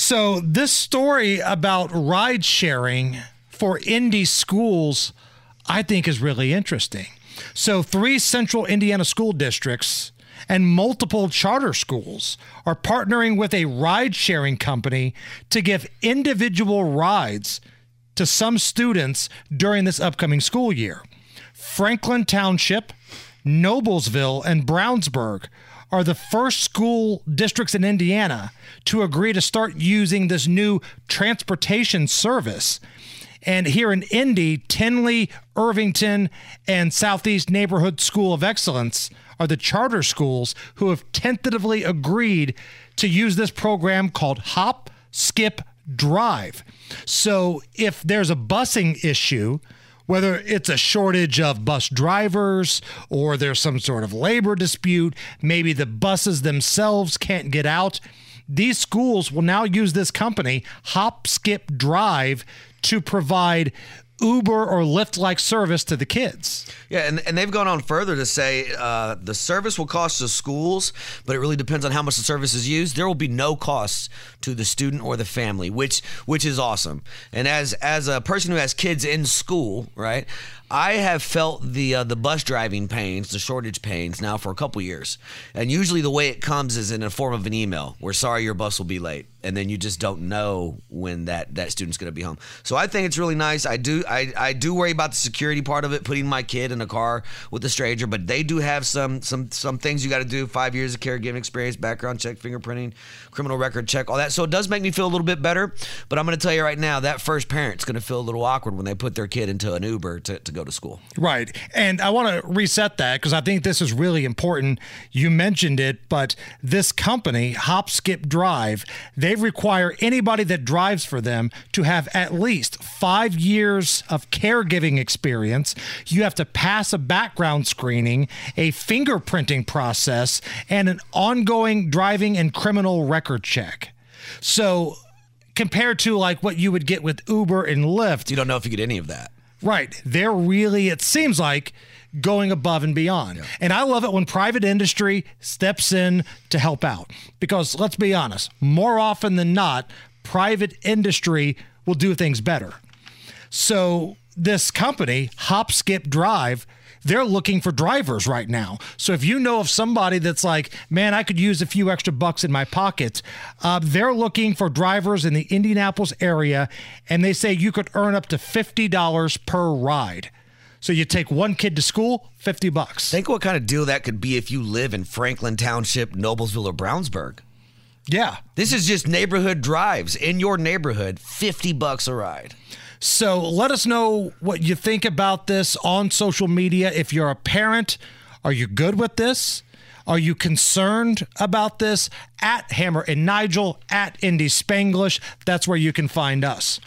So, this story about ride sharing for Indy schools, I think, is really interesting. So, three central Indiana school districts and multiple charter schools are partnering with a ride sharing company to give individual rides to some students during this upcoming school year. Franklin Township, Noblesville, and Brownsburg are the first school districts in Indiana to agree to start using this new transportation service. And here in Indy, Tindley, Irvington, and Southeast Neighborhood School of Excellence are the charter schools who have tentatively agreed to use this program called Hop, Skip, Drive. So if there's a busing issue, whether it's a shortage of bus drivers or there's some sort of labor dispute, maybe the buses themselves can't get out. These schools will now use this company, HopSkipDrive, to provide Uber or Lyft like service to the kids. Yeah, and, and they've gone on further to say uh, the service will cost the schools, but it really depends on how much the service is used. There will be no costs to the student or the family, which which is awesome. And as as a person who has kids in school, right, I have felt the uh, the bus driving pains, the shortage pains now for a couple years. And usually the way it comes is in a form of an email. We're sorry your bus will be late, and then you just don't know when that that student's going to be home. So I think it's really nice. I do I I do worry about the security part of it, putting my kid in a car with a stranger, but they do have some some some things you got to do. Five years of caregiving experience, background check, fingerprinting, criminal record check, all that. So it does make me feel a little bit better. But I'm going to tell you right now, that first parent's going to feel a little awkward when they put their kid into an Uber to, to go to school. Right. And I want to reset that because I think this is really important. You mentioned it, but this company, HopSkipDrive, they require anybody that drives for them to have at least five years of caregiving experience. You have to pass a background screening, a fingerprinting process, and an ongoing driving and criminal record check. So, compared to like what you would get with Uber and Lyft, You don't know if you get any of that. Right. They're really, it seems like, going above and beyond. And I love it when private industry steps in to help out. Because let's be honest, more often than not, private industry will do things better. So this company, HopSkipDrive, they're looking for drivers right now. So if you know of somebody that's like, man, I could use a few extra bucks in my pocket, uh, they're looking for drivers in the Indianapolis area, and they say you could earn up to fifty dollars per ride. So you take one kid to school, fifty bucks. Think what kind of deal that could be if you live in Franklin Township, Noblesville, or Brownsburg. Yeah. This is just neighborhood drives in your neighborhood, 50 bucks a ride. So let us know what you think about this on social media. If you're a parent, are you good with this? Are you concerned about this? At Hammer and Nigel, at Indy Spanglish, that's where you can find us.